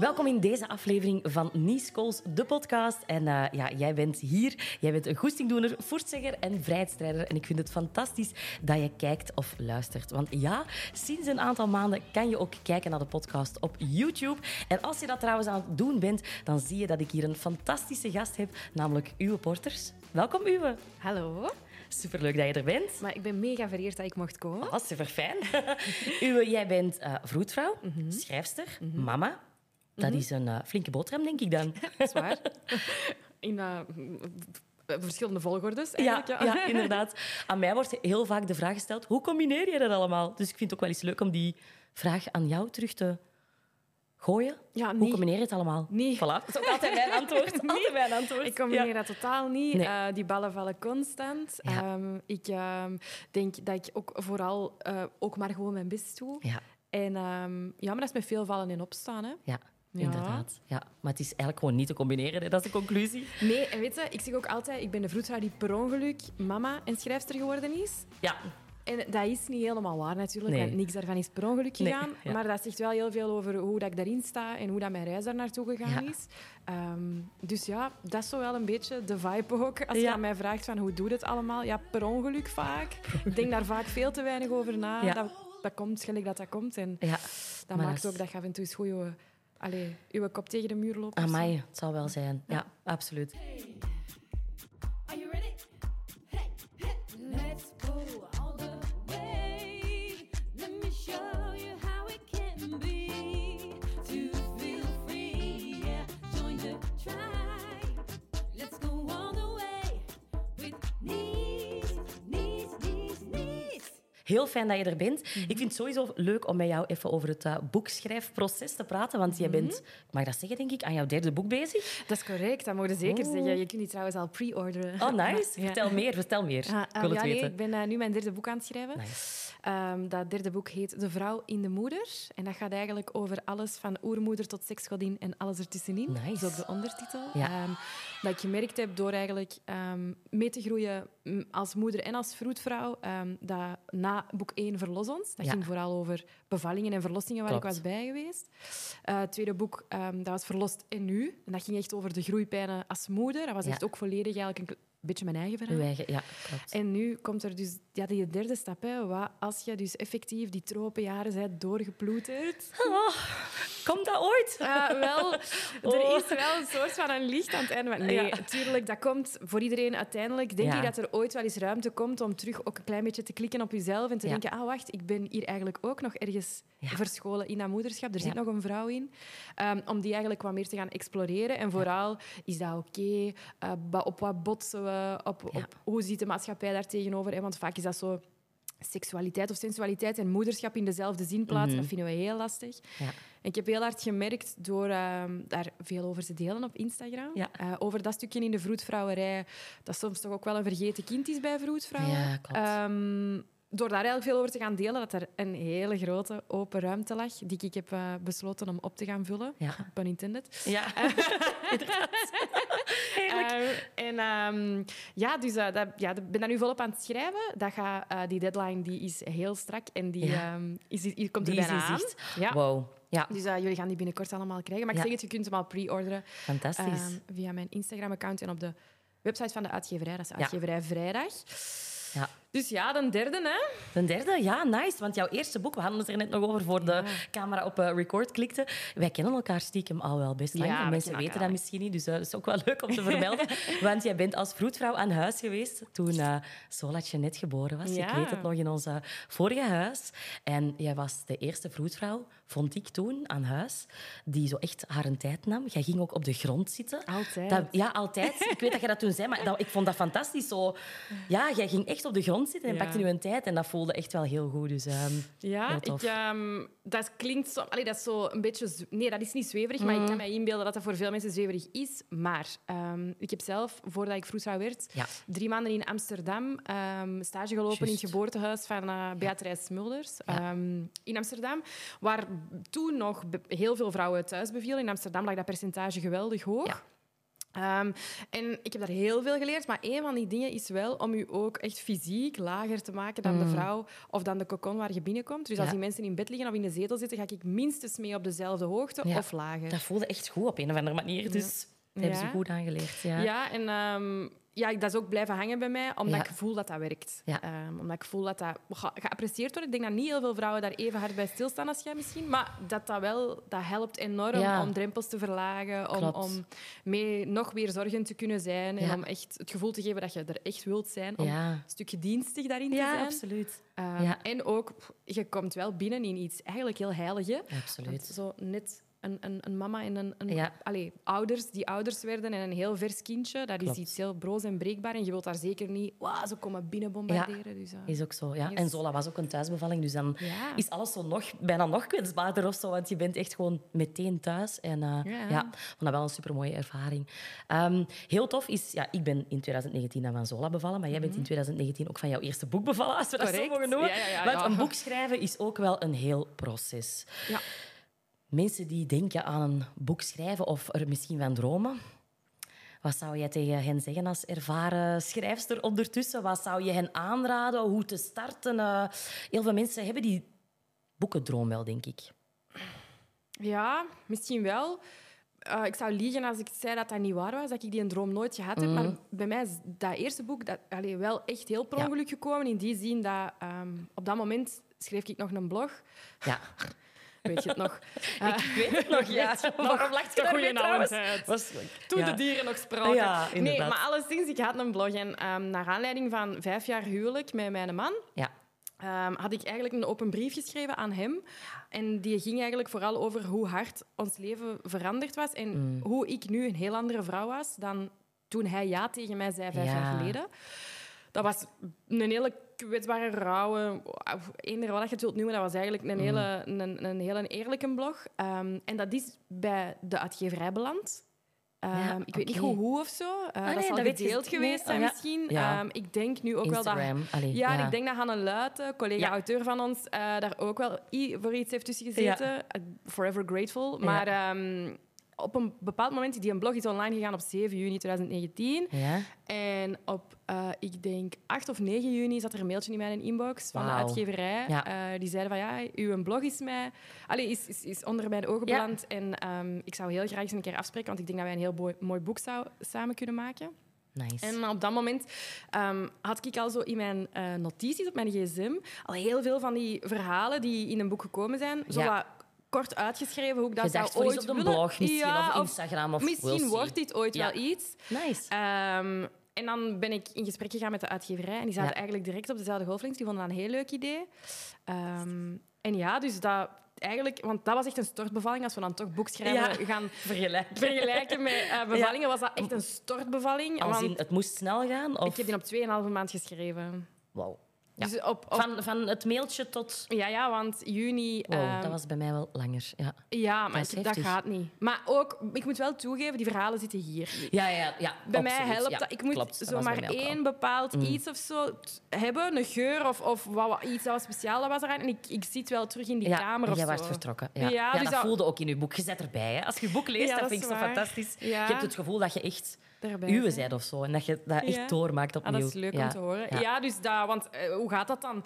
Welkom in deze aflevering van Nies Kools, de podcast. En uh, ja, jij bent hier. Jij bent een goestingdoener, voertzegger en vrijheidsstrijder. En ik vind het fantastisch dat je kijkt of luistert. Want ja, sinds een aantal maanden kan je ook kijken naar de podcast op YouTube. En als je dat trouwens aan het doen bent, dan zie je dat ik hier een fantastische gast heb, namelijk Uwe Porters. Welkom, Uwe. Hallo. Superleuk dat je er bent. Maar ik ben mega vereerd dat ik mocht komen. Oh, super fijn. Uwe, jij bent uh, vroedvrouw, Mhm. schrijfster, mama. Dat is een uh, flinke boterham, denk ik dan. Zwaar. In uh, verschillende volgordes, Ja, eigenlijk. ja, inderdaad. Aan mij wordt heel vaak de vraag gesteld, hoe combineer je dat allemaal? Dus ik vind het ook wel eens leuk om die vraag aan jou terug te gooien. Ja, Hoe combineer je het allemaal? Niet. Voilà. Dat is ook altijd mijn antwoord. Altijd mijn antwoord. Ik combineer Ja. dat totaal niet. Nee. Eh, die ballen vallen constant. Ja. Ehm, ik ehm, denk dat ik ook vooral eh, ook maar gewoon mijn best doe. Ja, En ehm, ja, maar dat is met veel vallen en opstaan. Hè. ja, Ja. inderdaad. Ja. Maar het is eigenlijk gewoon niet te combineren. hè. Dat is de conclusie. Nee, en weet je, ik zeg ook altijd, ik ben de vroedvrouw die per ongeluk mama en schrijfster geworden is. Ja, En dat is niet helemaal waar natuurlijk, Nee. want niks daarvan is per ongeluk Nee, gegaan. ja. Maar dat zegt wel heel veel over hoe dat ik daarin sta en hoe dat mijn reis daar naartoe gegaan Ja. is. Ehm, dus ja, dat is zo wel een beetje de vibe ook. Als je aan mij vraagt van hoe doe je het allemaal? Ja, per ongeluk vaak. Ik denk daar vaak veel te weinig over na. Ja. Dat, dat komt gelijk dat dat komt. En ja. dat Maar maakt ook dat je af en toe eens goed je, allee, je kop tegen de muur zo. Amai, het zal wel zijn. Ja, absoluut. Heel fijn dat je er bent. Mhm. Ik vind het sowieso leuk om met jou even over het eh, boekschrijfproces te praten. Want jij bent, Mhm. ik mag dat zeggen, denk ik, aan jouw derde boek bezig. Dat is correct, dat mogen zeker Oh. zeggen. Je kunt die trouwens al pre-orderen. Oh, nice. Ja. Vertel meer, vertel meer. Ah, ik wil het ja, nee, weten. ik ben eh, nu mijn derde boek aan het schrijven. Nice. Ehm, dat derde boek heet De Vrouw in de Moeder. En dat gaat eigenlijk over alles van oermoeder tot seksgodin en alles ertussenin. Nice. Dat is ook de ondertitel. Ja. Ehm, dat ik gemerkt heb door eigenlijk ehm, mee te groeien mm, als moeder en als vroedvrouw. dat na boek 1 Verlos ons, dat Ja. ging vooral over bevallingen en verlossingen waar Klopt. ik was bij geweest. Eh, het tweede boek, dat was Verlost en Nu. En dat ging echt over de groeipijnen als moeder. Dat was Ja. echt ook volledig eigenlijk een beetje mijn eigen verhaal. Eigen, ja, klopt. En nu komt er dus ja, die derde stap. Hè, wat als je dus effectief die tropenjaren bent doorgeploeterd. Oh, komt dat ooit? Uh, wel, Oh. er is wel een soort van een licht aan het einde. Maar nee, Ja. tuurlijk, dat komt voor iedereen uiteindelijk. Denk Ja. ik dat er ooit wel eens ruimte komt om terug ook een klein beetje te klikken op jezelf en te Ja. denken, ah wacht, ik ben hier eigenlijk ook nog ergens verscholen in dat moederschap. Er zit nog een vrouw in. Um, om die eigenlijk wat meer te gaan exploreren. En vooral, is dat oké? Uh, ba- op wat botsen we? Op, op hoe ziet de maatschappij daar tegenover? Want vaak is dat zo seksualiteit of sensualiteit en moederschap in dezelfde zin plaatsen. Dat vinden we heel lastig. Ja. En ik heb heel hard gemerkt door ehm, daar veel over te delen op Instagram. Ja. eh, over dat stukje in de vroedvrouwerij, dat soms toch ook wel een vergeten kind is bij vroedvrouwen. Ja, klopt. Ehm, door daar eigenlijk veel over te gaan delen, dat er een hele grote open ruimte lag, die ik heb eh, besloten om op te gaan vullen. Ja. Pun intended. Ja. Ehm, en ehm, ja, dus eh, dat, ja, ik ben daar nu volop aan het schrijven. Dat eh, die deadline die is heel strak en die, Ja. ehm, is, hier komt er Die bijna in aan. Ja. Wow. Ja, Dus eh, jullie gaan die binnenkort allemaal krijgen. Maar ik Ja. zeg het, je kunt hem al pre-orderen fantastisch. ehm, via mijn Instagram-account en op de website van de uitgeverij. Dat is Ja. uitgeverij Vrijdag. ja. Dus ja, de derde, hè? Ten derde, ja, nice. Want jouw eerste boek, we hadden het er net nog over voor de camera op eh, record klikte. Wij kennen elkaar stiekem al wel best lang. Ja, En mensen weten dat misschien niet, dus eh, dat is ook wel leuk om te vermelden. want jij bent als vroedvrouw aan huis geweest toen eh Solatje net geboren was. Ik Ja. weet het nog in ons vorige huis. En jij was de eerste vroedvrouw, vond ik toen, aan huis, die zo echt haar een tijd nam. Jij ging ook op de grond zitten. Altijd. Dat- ja, altijd. Ik weet dat jij dat toen zei, maar dat, ik vond dat fantastisch. Zo, ja, jij ging echt op de grond zitten en Ja. pakte nu een tijd. En dat voelde echt wel heel goed. Dus ehm, Ja, ik, ehm, dat klinkt. Allee, dat is zo een beetje... Nee, dat is niet zweverig, maar ik Mm. kan me inbeelden dat dat voor veel mensen zweverig is. Maar ehm, ik heb zelf, voordat ik vroedvrouw werd, Ja. drie maanden in Amsterdam stage gelopen in het geboortehuis van eh Beatrice ehm, in Amsterdam. Waar toen nog heel veel vrouwen thuis bevielen. In Amsterdam lag dat percentage geweldig hoog. Ehm, en ik heb daar heel veel geleerd, maar een van die dingen is wel om je ook echt fysiek lager te maken dan de vrouw of dan de cocon waar je binnenkomt. Dus als Mm. Die mensen in bed liggen of in de zetel zitten, ga ik minstens mee op dezelfde hoogte Ja. of lager. Dat voelde echt goed op een of andere manier. Dus dat hebben ze goed aangeleerd. Ja. Ja, en ehm, ja, dat is ook blijven hangen bij mij, omdat Ja. ik voel dat dat werkt. Ja. Ehm, omdat ik voel dat dat ge- geapprecieerd wordt. Ik denk dat niet heel veel vrouwen daar even hard bij stilstaan als jij misschien, maar dat dat wel dat helpt enorm Ja. om drempels te verlagen, om, om mee nog weer zorgend te kunnen zijn en om echt het gevoel te geven dat je er echt wilt zijn, om Ja. een stukje dienstig daarin te Ja, zijn. absoluut. Ehm, Ja. En ook, je komt wel binnen in iets eigenlijk heel heilig. hè. Want Absoluut. Zo net een, een, een mama en een, een Ja. allee, ouders die ouders werden en een heel vers kindje. Dat Klopt. is iets heel broos en breekbaar. En je wilt daar zeker niet wow, ze komen binnen bombarderen. Dus, eh, Is ook zo, ja. Yes. En Zola was ook een thuisbevalling, dus dan Ja. is alles zo nog, bijna nog kwetsbaarder of zo, want je bent echt gewoon meteen thuis. En eh, Ja. vond dat wel een supermooie ervaring. Ehm, heel tof is, ja, ik ben in 2019 dan van Zola bevallen, maar jij bent in 2019 ook van jouw eerste boek bevallen, als we dat zo mogen noemen. Want een boek schrijven is ook wel een heel proces. ja. Mensen die denken aan een boek schrijven of er misschien van dromen, wat zou jij tegen hen zeggen als ervaren schrijfster ondertussen? Wat zou je hen aanraden? Hoe te starten? Eh, heel veel mensen hebben die boekendroom wel, denk ik. ja, misschien wel. Eh, ik zou liegen als ik zei dat dat niet waar was, dat ik die een droom nooit gehad heb. Maar bij mij is dat eerste boek dat, allee, wel echt heel per Mhm. Ja. ongeluk gekomen. In die zin dat ehm, op dat moment schreef ik nog een blog. Ja, Weet je het nog? ik weet het nog. Ja. Waarom lacht je daarmee trouwens? Was, Toen ja. de dieren nog spraken. Ja, nee, maar alleszins, ik had een blog. En ehm, naar aanleiding van vijf jaar huwelijk met mijn man... Ja. ehm, had ik eigenlijk een open brief geschreven aan hem. En die ging eigenlijk vooral over hoe hard ons leven veranderd was. En Mm. hoe ik nu een heel andere vrouw was dan toen hij ja tegen mij zei vijf Ja. jaar geleden. Dat was een hele kwetsbare, rauwe, of eender wat je het wilt noemen. Dat was eigenlijk Mm. een hele, een, een hele eerlijke blog. Ehm, en dat is bij de uitgeverij beland. Ehm, Ja, ik weet niet hoe, hoe of zo. Eh, nee, dat zal dat weet je- gedeeld nee, geweest oh, misschien. Ja. Ehm, ik denk nu ook wel dat... Allee, Ja, ik denk dat Hanne Luiten, collega Ja. auteur van ons, eh, daar ook wel i- voor iets heeft tussen gezeten. Eh, Forever grateful. Ja. Maar ehm, op een bepaald moment, die een blog is online gegaan op 7 juni 2019. Ja? En op, eh, ik denk, 8 of 9 juni zat er een mailtje in mijn inbox van de uitgeverij. Ja. Eh, die zeiden van, ja, uw blog is, mij, allee, is, is, is onder mijn ogen Ja. beland. En ehm, ik zou heel graag eens een keer afspreken, want ik denk dat wij een heel mooi, mooi boek zou, samen kunnen maken. Nice. En op dat moment ehm, had ik al zo in mijn eh, notities op mijn gsm al heel veel van die verhalen die in een boek gekomen zijn, zo Ja. Kort uitgeschreven hoe ik dat je zou ooit op de willen. blog, misschien, Ja, of Instagram, of misschien wordt dit ooit Ja. wel iets. Nice. Ehm, en dan ben ik in gesprek gegaan met de uitgeverij en die zaten Ja. eigenlijk direct op dezelfde golflengte. Die vonden dat een heel leuk idee. Ehm, en ja, dus dat eigenlijk, want dat was echt een stortbevalling. Als we dan toch boekschrijven gaan Vergelijk. vergelijken met eh, bevallingen, was dat echt een stortbevalling. Als want in, het moest snel gaan? Of... ik heb die op 2,5 maand geschreven. Wauw. Ja. Dus op, op- Van, van het mailtje tot... ja, ja, want juni... Wow, ehm, dat was bij mij wel langer. Ja, Ja, maar dat heftig. gaat niet. Maar ook, ik moet wel toegeven, die verhalen zitten hier. ja, ja. ja Bij mij helpt Ja, dat. Ik moet klopt, zomaar één bepaald iets of zo hebben, een geur of, of wat, wat- iets dat wat speciaal was eraan. En ik, ik zit wel terug in die ja, kamer of jij zo. werd vertrokken. Ja, Ja, dus dat, dat- voelde ook in je boek. Je zet erbij. Hè. Als je je boek leest, dat vind ik zo fantastisch. Je hebt het gevoel dat je echt Daarbij uwe zijn. zijt of zo. En dat je dat echt doormaakt Ah, opnieuw. dat is leuk ja. om te horen. Ja, dus dat, want eh, hoe gaat dat dan?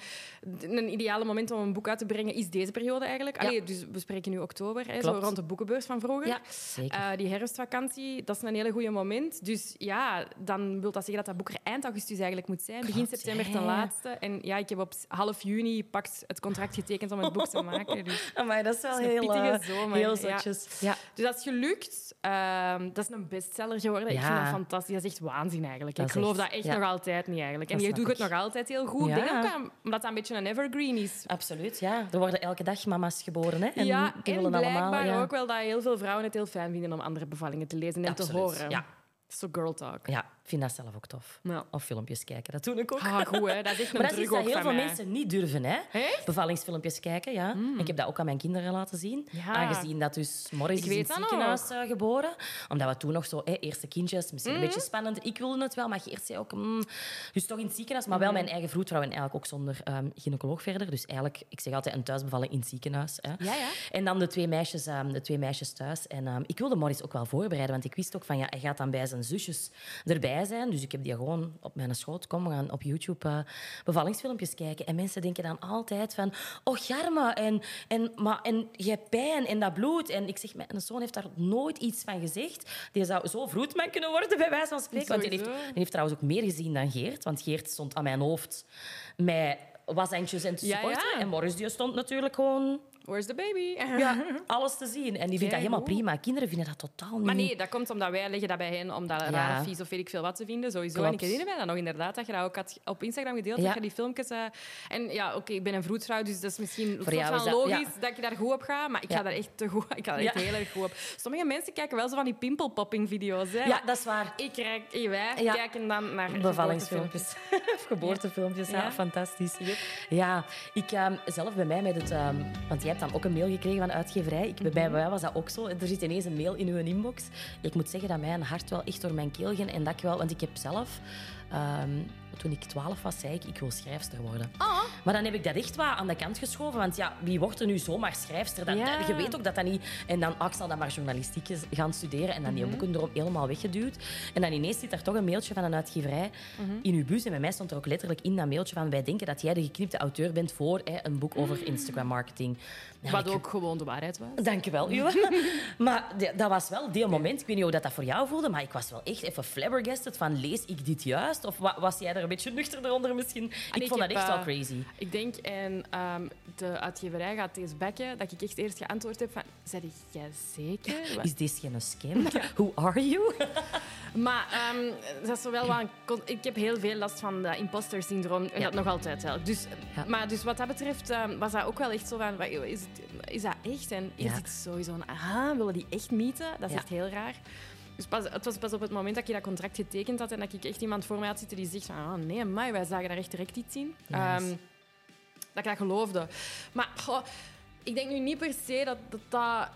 Een ideale moment om een boek uit te brengen is deze periode eigenlijk. Allee, dus we spreken nu oktober, hè, zo rond de boekenbeurs van vroeger. Zeker. Eh, die herfstvakantie, dat is een hele goede moment. Dus ja, dan wil dat zeggen dat dat boek er eind augustus eigenlijk moet zijn. Begin september ten laatste. En ja, ik heb op half juni pakt het contract getekend om het boek te maken. Dus, Amai, dat is wel dat is een heel, eh, zomer, heel ja. dus dat is gelukt. Ehm, dat is een bestseller geworden. Ik Ja. vind fantastisch. Dat is echt waanzin eigenlijk. Dat ik geloof echt- dat echt ja. nog altijd niet eigenlijk. En Dat je doet het nog altijd heel goed. Ja. Ik denk ook aan- omdat dat een beetje een evergreen is. Absoluut, ja. Er worden elke dag mama's geboren. Hè? En ja, die en willen blijkbaar allemaal... Ja. ook wel dat heel veel vrouwen het heel fijn vinden om andere bevallingen te lezen en te horen. ja. Zo girl talk. Ja, vind dat zelf ook tof. Ja. Of filmpjes kijken, dat doe ik ook. Ah, goed, hè. Dat is Maar dat is dat heel veel mij. mensen niet durven, hè? Bevallingsfilmpjes kijken, ja. En Ik heb dat ook aan mijn kinderen laten zien. Ja. Aangezien dat dus Morris Ik is in het ziekenhuis eh, geboren. Omdat we toen nog zo, hè, eerste kindjes, misschien een beetje spannend. Ik wilde het wel, maar Geert zei ook... mm, dus toch in het ziekenhuis, maar wel mijn eigen vroedvrouw en eigenlijk ook zonder ehm, gynaecoloog verder. Dus eigenlijk, ik zeg altijd, een thuisbevalling in het ziekenhuis. Hè. Ja, ja. En dan de twee meisjes, ehm, de twee meisjes thuis. En ehm, ik wilde Morris ook wel voorbereiden, want ik wist ook van, ja, hij gaat dan bij zijn zusjes erbij zijn. Dus ik heb die gewoon op mijn schoot. Kom, we gaan op YouTube eh, bevallingsfilmpjes kijken. En mensen denken dan altijd van, oh, garme, en, en, maar, en je hebt pijn en dat bloed. En ik zeg, mijn zoon heeft daar nooit iets van gezegd. Die zou zo vroedman kunnen worden, bij wijze van spreken. Want die heeft, die heeft trouwens ook meer gezien dan Geert. Want Geert stond aan mijn hoofd mij washandjes en te Ja, supporten. ja. En Morris die stond natuurlijk gewoon Where's the baby? ja, alles te zien. En die vindt dat helemaal prima. Kinderen vinden dat totaal niet. Maar nee, dat komt omdat wij leggen dat bij hen om dat Ja. raar, vies of weet ik veel wat te vinden. Sowieso. Klopt. En ik herinner dat nog inderdaad, dat je dat ook had op Instagram gedeeld, Ja. dat je die filmpjes... eh, en ja, oké, ik ben een vroedvrouw, dus dat is misschien soort jou van is dat- logisch ja. dat, je daar goed op gaat. Maar ik ga daar echt, te goed, ik ga daar echt heel erg goed op. Sommige mensen kijken wel zo van die pimpelpopping-video's. Ja, dat is waar. Ik kijk, eh, wij kijken dan naar Bevallingsfilmpjes. of geboortefilmpjes, ja. Ja. Fantastisch. Yep. Ja, ik ehm, zelf bij mij met het... ehm, want jij hebt dan ook een mail gekregen van de uitgeverij. Ik, Bij mij was dat ook zo. Er zit ineens een mail in uw inbox. Ik moet zeggen dat mijn hart wel echt door mijn keel ging. En dat ik wel... Want ik heb zelf... ehm, toen ik 12 was, zei ik, ik wil schrijfster worden. Ah. Maar dan heb ik dat echt wat aan de kant geschoven. Want ja, wie wordt er nu zomaar schrijfster? Dat, Ja. dat- je weet ook dat dat niet... En dan, ah, ik zal dan maar journalistiek gaan studeren. En dan Mhm. die boeken erom helemaal weggeduwd. En dan ineens zit er toch een mailtje van een uitgeverij Mhm. in uw bus. En bij mij stond er ook letterlijk in dat mailtje van... Wij denken dat jij de geknipte auteur bent voor hè, een boek over Instagram marketing. Nou, Wat ik- ook gewoon de waarheid was. Dankjewel, Uwe. maar d- dat was wel deel moment. Ik weet niet hoe dat, dat voor jou voelde, maar ik was wel echt even flabbergasted van lees ik dit juist? Of wa- was jij er een beetje nuchter onder misschien? Ik Ah, ik vond dat echt wel eh, crazy. Ik denk, en ehm, de uitgeverij gaat deze bekken, dat ik echt eerst geantwoord heb van... Zeg jij zeker? Wat- Is dit geen scam? Who are you? Maar ehm, dat is wel wat ik heb heel veel last van dat imposter syndroom. En Ja. dat nog altijd wel. Dus, Ja. Maar dus wat dat betreft ehm, was dat ook wel echt zo van... wat- Is, het, is dat echt? En is het sowieso een... Aha, willen die echt mieten? Dat is echt heel raar. Dus pas, het was pas op het moment dat je dat contract getekend had en dat ik echt iemand voor mij had zitten die zegt van... Oh nee, maar wij zagen daar echt direct iets in. Nice. Ehm, dat ik dat geloofde. Maar goh, ik denk nu niet per se dat dat... dat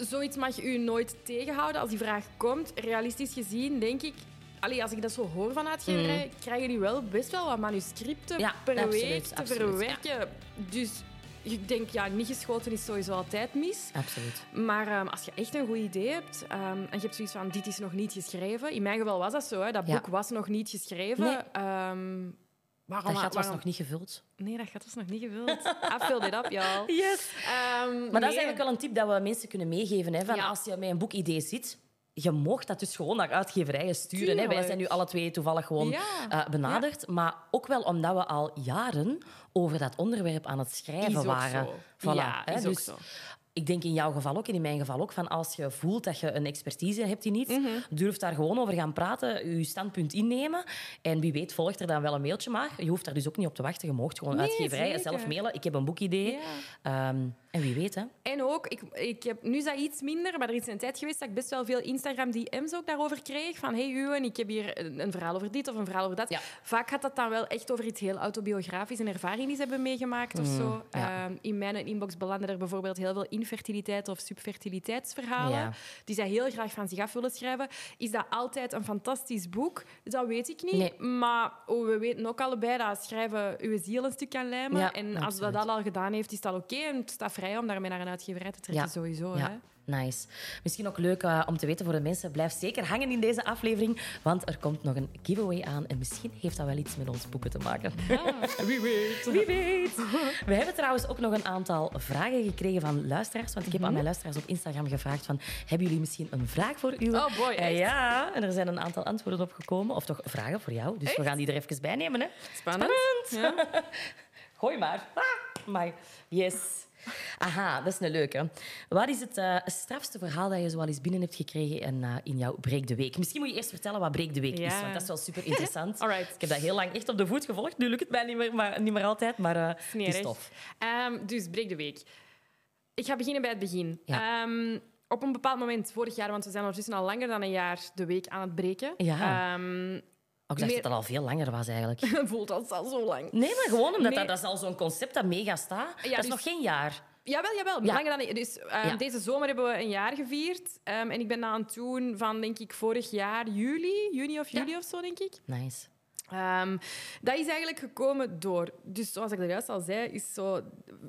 Zoiets mag u nooit tegenhouden als die vraag komt. Realistisch gezien denk ik... Allee, als ik dat zo hoor van uitgeverij, krijgen die wel best wel wat manuscripten Mm. Ja, per absoluut, week te absoluut, verwerken. Dus ik denk, ja, niet geschoten is sowieso altijd mis. Absoluut. Maar ehm, als je echt een goed idee hebt ehm, en je hebt zoiets van, dit is nog niet geschreven. In mijn geval was dat zo, hè. dat Ja. boek was nog niet geschreven. Nee. Ehm, waarom, Dat gat was waarom- nog niet gevuld. Nee, dat gat was nog niet gevuld. I filled it up, y'all. Yes. Maar dat is eigenlijk wel een tip dat we mensen kunnen meegeven. Hè, van Ja. Als je met een boekidee zit, je mocht dat dus gewoon naar uitgeverijen sturen. Hè. Wij zijn nu alle twee toevallig gewoon Ja. eh, benaderd. Maar ook wel omdat we al jaren over dat onderwerp aan het schrijven Is ook waren. Voilà, Ja, hè. is ook dus zo. ik denk in jouw geval ook, en in mijn geval ook, van als je voelt dat je een expertise hebt in iets, durf daar gewoon over gaan praten, je standpunt innemen. En wie weet volgt er dan wel een mailtje maar. Je hoeft daar dus ook niet op te wachten. Je mocht gewoon Nee, uitgeverijen zelf mailen. Ik heb een boekidee. Ja. En wie weet, hè. En ook, ik, ik heb, nu is dat iets minder, maar er is een tijd geweest dat ik best wel veel Instagram-DM's ook daarover kreeg. Van, hey Uwen, ik heb hier een, een verhaal over dit of een verhaal over dat. Ja. Vaak gaat dat dan wel echt over iets heel autobiografisch, een ervaring die ze hebben meegemaakt of zo. Mm, ja. Ehm, in mijn inbox belanden er bijvoorbeeld heel veel infertiliteit of subfertiliteitsverhalen. Ja. Die zij heel graag van zich af willen schrijven. Is dat altijd een fantastisch boek? Dat weet ik niet. Nee. Maar oh, we weten ook allebei dat schrijven uw ziel een stuk kan lijmen. Ja, en als dat al gedaan heeft, is dat oké. En het staat vrij om daarmee naar een uitgeverij te trekken, Ja. sowieso. Hè? Ja, nice. Misschien ook leuk eh, om te weten voor de mensen. Blijf zeker hangen in deze aflevering, want er komt nog een giveaway aan. En misschien heeft dat wel iets met ons boeken te maken. Wie weet. Wie weet. We hebben trouwens ook nog een aantal vragen gekregen van luisteraars. Want ik heb aan mijn luisteraars op Instagram gevraagd van... Hebben jullie misschien een vraag voor u? Oh boy, Eh, ja, en er zijn een aantal antwoorden op gekomen. Of toch vragen voor jou. Dus we gaan die er even bij nemen. Hè. Spannend. Ja. Gooi maar. Ah, maar yes. Aha, dat is een leuke. Wat is het eh, strafste verhaal dat je zoal eens binnen hebt gekregen in, eh, in jouw Breek de Week? Misschien moet je eerst vertellen wat Breek de Week is, want dat is wel super interessant. Ik heb dat heel lang echt op de voet gevolgd. Nu lukt het mij niet meer, maar, niet meer altijd, maar het is tof. Ehm, dus breek de week. Ik ga beginnen bij het begin. Ja. Ehm, op een bepaald moment, vorig jaar, want we zijn ondertussen al langer dan een jaar de week aan het breken. Ja. Ehm, Ook dacht meer- dat het al veel langer was eigenlijk. voelt als al zo lang. Nee, maar gewoon omdat Nee. dat, dat is al zo'n concept dat mega staat. dat is dus- nog geen jaar. Jawel, jawel. Ja. Langer dan... Dus ehm, Ja. deze zomer hebben we een jaar gevierd. Ehm, en ik ben dat aan het doen van, denk ik, vorig jaar juli. Juni of juli of zo, denk ik. Nice. Ehm, dat is eigenlijk gekomen door... Dus zoals ik er juist al zei, is zo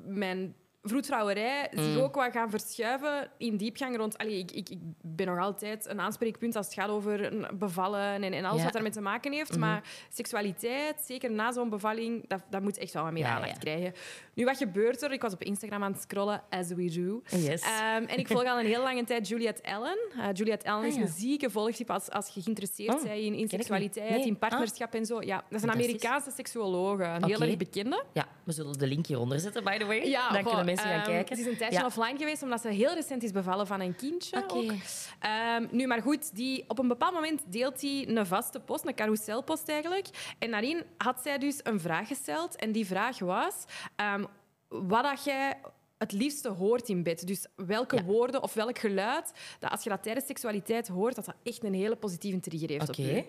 mijn vroedvrouwerij Mm. zich ook wat gaan verschuiven in diepgang rond... Allee, ik, ik, ik ben nog altijd een aanspreekpunt als het gaat over bevallen en, en alles Ja. wat daarmee te maken heeft. Maar seksualiteit, zeker na zo'n bevalling, dat, dat moet echt wel wat meer Ja, aandacht ja. krijgen. Nu, wat gebeurt er? Ik was op Instagram aan het scrollen, as we do. Yes. Ehm, en ik volg al een heel lange tijd Juliette Ellen. Eh, Juliette Ellen Ah, is een zieke volgtype als, als je geïnteresseerd Oh, bent in, in ik seksualiteit. Nee. in partnerschap en zo. Ja, dat is een. Amerikaanse seksuologe, een heel erg bekende. Ja, we zullen de link hieronder zetten, by the way. Ja, Dan goh, kunnen mensen gaan ehm, kijken. Het is een tijdje Ja. offline geweest, omdat ze heel recent is bevallen van een kindje. Oké. Ehm, nu, maar goed, die, op een bepaald moment deelt hij een vaste post, een carouselpost eigenlijk. En daarin had zij dus een vraag gesteld. En die vraag was ehm, wat dat jij het liefste hoort in bed. Dus welke Ja. woorden of welk geluid, dat als je dat tijdens seksualiteit hoort, dat dat echt een hele positieve trigger heeft Oké. op je.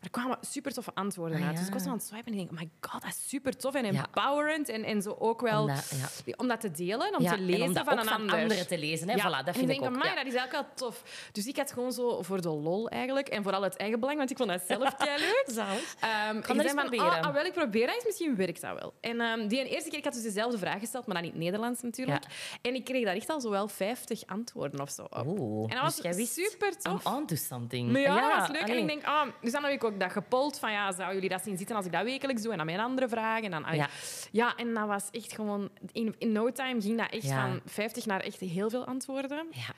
Er kwamen super toffe antwoorden Ah, uit. Dus ik was zo aan het swipen en ik denk, oh my god, dat is super tof en Ja. empowerend. En, en zo ook wel Om dat- ja. om dat te delen, om te en lezen om dat van een van ander. anderen te lezen. Hè? Voilà, dat en vind ik denk, ook. amai, dat is eigenlijk wel tof. Dus ik had gewoon zo voor de lol eigenlijk. En vooral het eigen belang, want ik vond dat zelf kei leuk. Ehm, ik dat van, proberen. Oh, ah, wel, ik probeer dat eens, misschien werkt dat wel. En ehm, die eerste keer, ik had dus dezelfde vraag gesteld, maar dan in het Nederlands natuurlijk. En ik kreeg daar echt al zo wel 50 antwoorden of zo op. Oeh, En dat was dus jij wist, super tof. I'm onto something. Maar ja, dat was leuk. En ik denk, ah, dus dan heb ik ook dat gepold van, ja, zouden jullie dat zien zitten als ik dat wekelijks doe? En dan mijn andere vragen. En dan, allee. Ja. ja. en dat was echt gewoon... In, in no time ging dat echt Ja. van 50 naar echt heel veel antwoorden. Ja.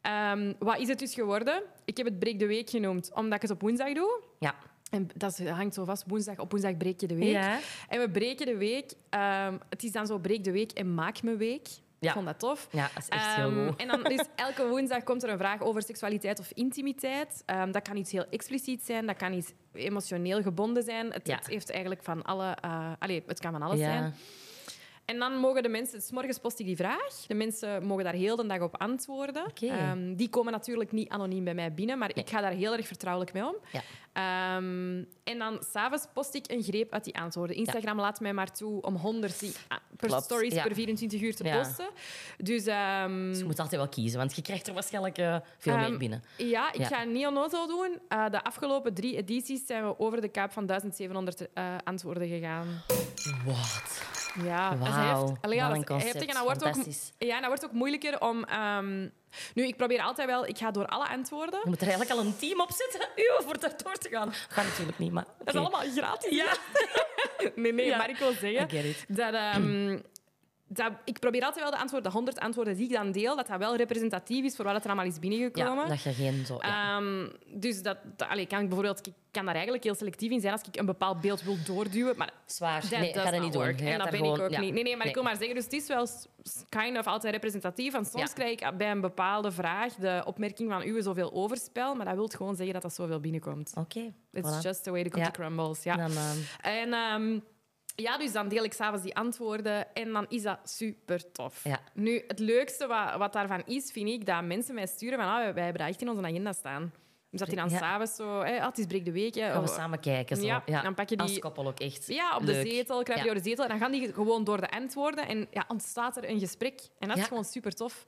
Ehm, wat is het dus geworden? Ik heb het breek de week genoemd, omdat ik het op woensdag doe. Ja. En dat is- hangt zo vast. Woensdag, op woensdag breek je de week. Ja. En we breken de week. ehm, het is dan zo breek de week en maak me week. Ja. Ik vond dat tof. ja, dat is echt heel Ehm, goed. En dan dus elke woensdag komt er een vraag over seksualiteit of intimiteit. Ehm, dat kan iets heel expliciet zijn, dat kan iets emotioneel gebonden zijn. Het, Ja. het heeft eigenlijk van alle... eh allee, het kan van alles Ja. zijn. En dan mogen de mensen... 's morgens post ik die vraag. De mensen mogen daar heel de dag op antwoorden. Ehm, die komen natuurlijk niet anoniem bij mij binnen, maar Nee. ik ga daar heel erg vertrouwelijk mee om. Ja. Ehm, en dan s'avonds post ik een greep uit die antwoorden. Instagram laat mij maar toe om 100 die- ah, per Klopt, stories ja. per 24 uur te posten. Dus... ehm, Dus je moet altijd wel kiezen, want je krijgt er waarschijnlijk eh, veel meer binnen. ja, ik ga niet onnozel doen. Eh, de afgelopen drie edities zijn we over de kaap van 1700 eh, antwoorden gegaan. Wat? Ja. Allee, wat dat. En dat wordt ook, ja, en dat wordt ook moeilijker om... ehm, nu, ik probeer altijd wel... Ik ga door alle antwoorden. Je moet er eigenlijk al een team op zetten uw, voor daar door te gaan. Gaat natuurlijk niet, maar... Dat is allemaal gratis. Ja. Nee, nee, Ja. maar ik wil zeggen... I get it. Dat, ehm, dat, ik probeer altijd wel de antwoorden, de 100 antwoorden die ik dan deel, dat dat wel representatief is voor wat er allemaal is binnengekomen. Ja, dat je geen zo... Ja. Ehm, dus dat, dat allee, kan ik bijvoorbeeld, ik kan daar eigenlijk heel selectief in zijn als ik een bepaald beeld wil doorduwen. Maar Zwaar. that Nee, ga dat niet doen. work. Je En gaat dat ben ik ook ja. niet. Nee, nee, maar Nee. ik wil maar zeggen, dus het is wel kind of altijd representatief. Want soms krijg ik bij een bepaalde vraag de opmerking van u zoveel overspel, maar dat wil gewoon zeggen dat dat zoveel binnenkomt. Oké. It's voilà. just the way the cookie crumbles. Ja. Dan, ehm, En ehm, ja, dus dan deel ik s'avonds die antwoorden en dan is dat super tof. Ja. Nu, het leukste wat, wat daarvan is, vind ik, dat mensen mij sturen van ah, wij, wij hebben dat echt in onze agenda staan. Dus dat die dan Ja. s'avonds zo, ah, het is breek de week. Hè, gaan we of- samen kijken. Zo. Ja, dan pak je die- Als koppel ook echt ja, op de zetel, kruip je Ja. de zetel. En dan gaan die gewoon door de antwoorden en ja, ontstaat er een gesprek. En dat is Ja. gewoon super tof.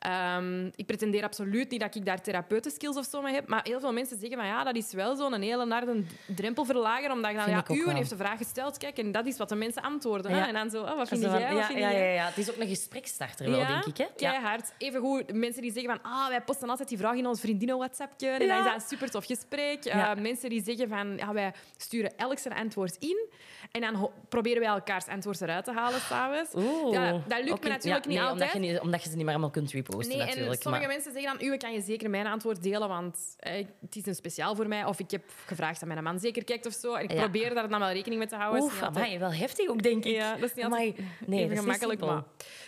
Ehm, ik pretendeer absoluut niet dat ik daar therapeutenskills of zo mee heb, maar heel veel mensen zeggen van ja, dat is wel zo'n hele harde drempelverlager, omdat je dan, ja, u heeft de vraag gesteld, kijk, en dat is wat de mensen antwoorden. Ja. En dan zo, oh, wat vind Zo jij, wat ja, vind ja, jij? ja, ja, het is ook een gesprekstarter wel, denk ik. Hè? Ja. keihard. Even goed, mensen die zeggen van, ah, wij posten altijd die vraag in ons vriendinnen-WhatsAppje. En dan is dat een super tof gesprek. Eh, mensen die zeggen van, ja, wij sturen elk zijn antwoord in. En dan proberen wij elkaars antwoord eruit te halen s'avonds. Ja, dat lukt Oké, me natuurlijk niet nee, altijd. Omdat je, niet- omdat je ze niet meer allemaal kunt Nee, en sommige maar- mensen zeggen dan, u kan je zeker mijn antwoord delen, want eh, het is een speciaal voor mij. Of ik heb gevraagd dat mijn man zeker kijkt of zo. En ik Ja. probeer daar dan wel rekening mee te houden. Oef, altijd- amai, wel heftig ook, denk ik. Ja, dat is niet Amai, altijd nee, dat is niet gemakkelijk. Maar.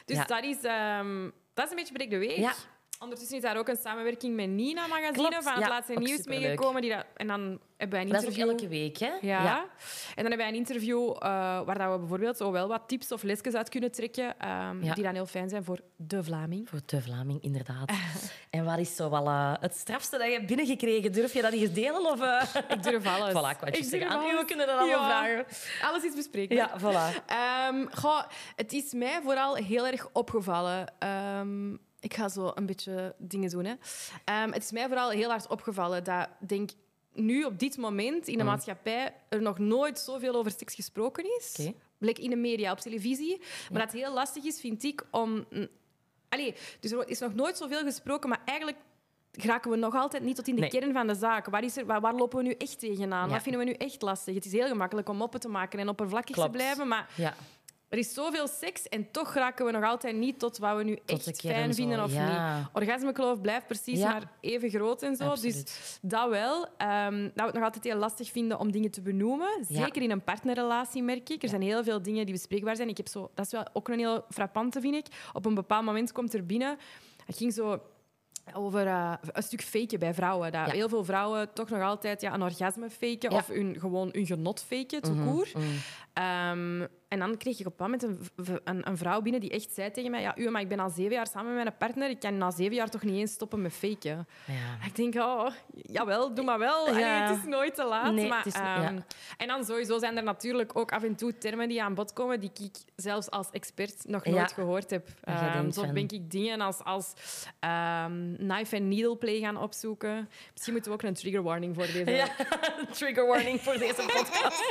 Dus Ja. dat, is, ehm, dat is een beetje breek de week. Ondertussen is daar ook een samenwerking met Nina Magazine Klopt, van het ja, laatste nieuws meegekomen. Die dat, en dan hebben wij een Dat is ook interview... elke week, hè? Ja. En dan hebben wij een interview eh, waar dat we bijvoorbeeld zo wel wat tips of lesjes uit kunnen trekken, ehm, Ja. die dan heel fijn zijn voor de Vlaming. Voor de Vlaming, inderdaad. en wat is zo wel eh, het strafste dat je hebt binnengekregen? Durf je dat hier delen? Of, eh? Ik durf alles. Voilà, je zeggen. Aan u, we kunnen dat allemaal vragen. Alles is bespreekbaar. Ja, voilà. Goh, het is mij vooral heel erg opgevallen. Ehm, ik ga zo een beetje dingen doen. Hè. Ehm, het is mij vooral heel hard opgevallen dat, denk nu op dit moment in de maatschappij er nog nooit zoveel over seks gesproken is. Blik in de media, op televisie. Maar dat het heel lastig is, vind ik, om... Allee, dus er is nog nooit zoveel gesproken, maar eigenlijk geraken we nog altijd niet tot in de Nee. kern van de zaak. Waar, is er, waar, waar lopen we nu echt tegenaan? Ja. Wat vinden we nu echt lastig? Het is heel gemakkelijk om moppen te maken en oppervlakkig Klopt. te blijven, maar Ja. Er is zoveel seks en toch raken we nog altijd niet tot wat we nu Tot echt fijn vinden of ja. niet. Orgasmekloof blijft precies Ja. maar even groot en zo. Absoluut. Dus dat wel. Ehm, dat we het nog altijd heel lastig vinden om dingen te benoemen. Ja. Zeker in een partnerrelatie, merk ik. Er zijn heel veel dingen die bespreekbaar zijn. Ik heb zo, dat is wel ook een heel frappante, vind ik. Op een bepaald moment komt er binnen... Het ging zo over eh, een stuk faken bij vrouwen. Dat Ja. Heel veel vrouwen toch nog altijd ja, een orgasme faken Ja. Of hun, gewoon hun genot faken, court. Ehm, en dan kreeg ik op een moment een, een, een vrouw binnen die echt zei tegen mij: Ja, u, maar ik ben al zeven jaar samen met mijn partner. Ik kan na zeven jaar toch niet eens stoppen met faken. Ja. Ik denk, oh, jawel, doe maar wel. Allee, Ja. het is nooit te laat. Nee, maar, is- ehm, ja. En dan sowieso zijn er natuurlijk ook af en toe termen die aan bod komen die ik zelfs als expert nog nooit gehoord heb. Je Ehm, zo ben ik dingen als, als ehm, knife and needle play gaan opzoeken. Misschien moeten we ook een trigger warning voor deze trigger warning voor deze podcast.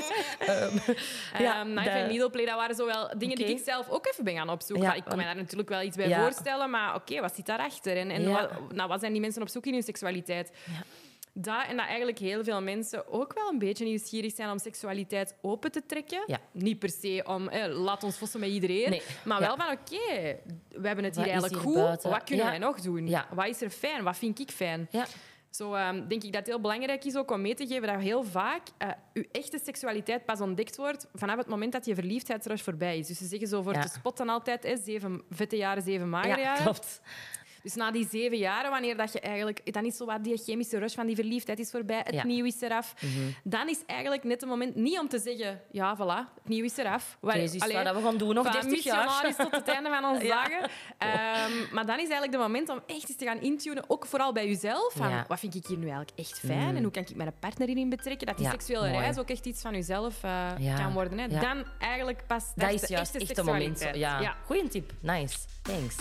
Knife and needle play, dat waren zo wel dingen die ik zelf ook even ben gaan opzoeken. Ja, ik kan me daar natuurlijk wel iets bij Ja. voorstellen, maar oké, wat zit daarachter? En, en Ja. wat, nou, wat zijn die mensen op zoek in hun seksualiteit? Dat, en dat eigenlijk heel veel mensen ook wel een beetje nieuwsgierig zijn om seksualiteit open te trekken. Ja. Niet per se om, eh, laat ons vossen met iedereen. Nee. Maar Ja. wel van, oké, we hebben het Wat hier eigenlijk hier goed. buiten? Wat kunnen Ja. wij nog doen? Wat is er fijn? Wat vind ik fijn? Ja. Zo ehm, denk ik dat het heel belangrijk is ook om mee te geven dat heel vaak eh je echte seksualiteit pas ontdekt wordt vanaf het moment dat je verliefdheidsrush voorbij is. Dus ze zeggen zo voor Ja. te spotten altijd, hè, zeven vette jaren, zeven magere ja, jaren. klopt. Dus na die zeven jaren, wanneer dat je eigenlijk... Dan is zo wat die chemische rush van die verliefdheid is voorbij, het Ja. nieuw is eraf. Dan is eigenlijk net het moment niet om te zeggen, ja, voilà, het nieuw is eraf. Waar- allee, wat we gaan doen nog van 30 jaar. tot het einde van ons Ja. dagen. Ehm, maar dan is eigenlijk de moment om echt eens te gaan intunen, ook vooral bij jezelf. Van, Ja. Wat vind ik hier nu eigenlijk echt fijn? En hoe kan ik mijn partner hierin betrekken? Dat die Ja, seksuele mooi. reis ook echt iets van jezelf eh, Ja. kan worden. Hè? Ja. Dan eigenlijk pas... Dat is juist echte echt een moment. seksualiteit. Ja. Goeie tip. Nice. Thanks.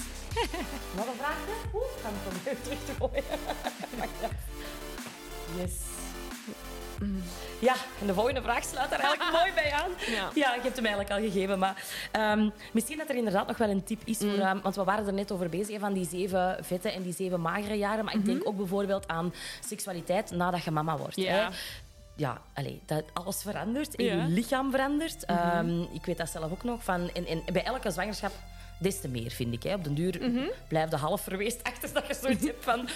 Nog een vraag? Oeh, ik ga hem proberen terug te gooien. yes. Ja, en de volgende vraag sluit daar eigenlijk mooi bij aan. Ja. Ja, ik heb hem eigenlijk al gegeven. Maar ehm, misschien dat er inderdaad nog wel een tip is. Voor, ehm, want we waren er net over bezig, van die zeven vette en die zeven magere jaren. Maar ik denk ook bijvoorbeeld aan seksualiteit nadat je mama wordt. Ja. Hè. Ja, allee, dat alles verandert en Ja. je lichaam verandert. Ehm, ik weet dat zelf ook nog. Van, en, en bij elke zwangerschap des te meer, vind ik. Hè. Op den duur blijf je half verweest achter dat je zoiets hebt van...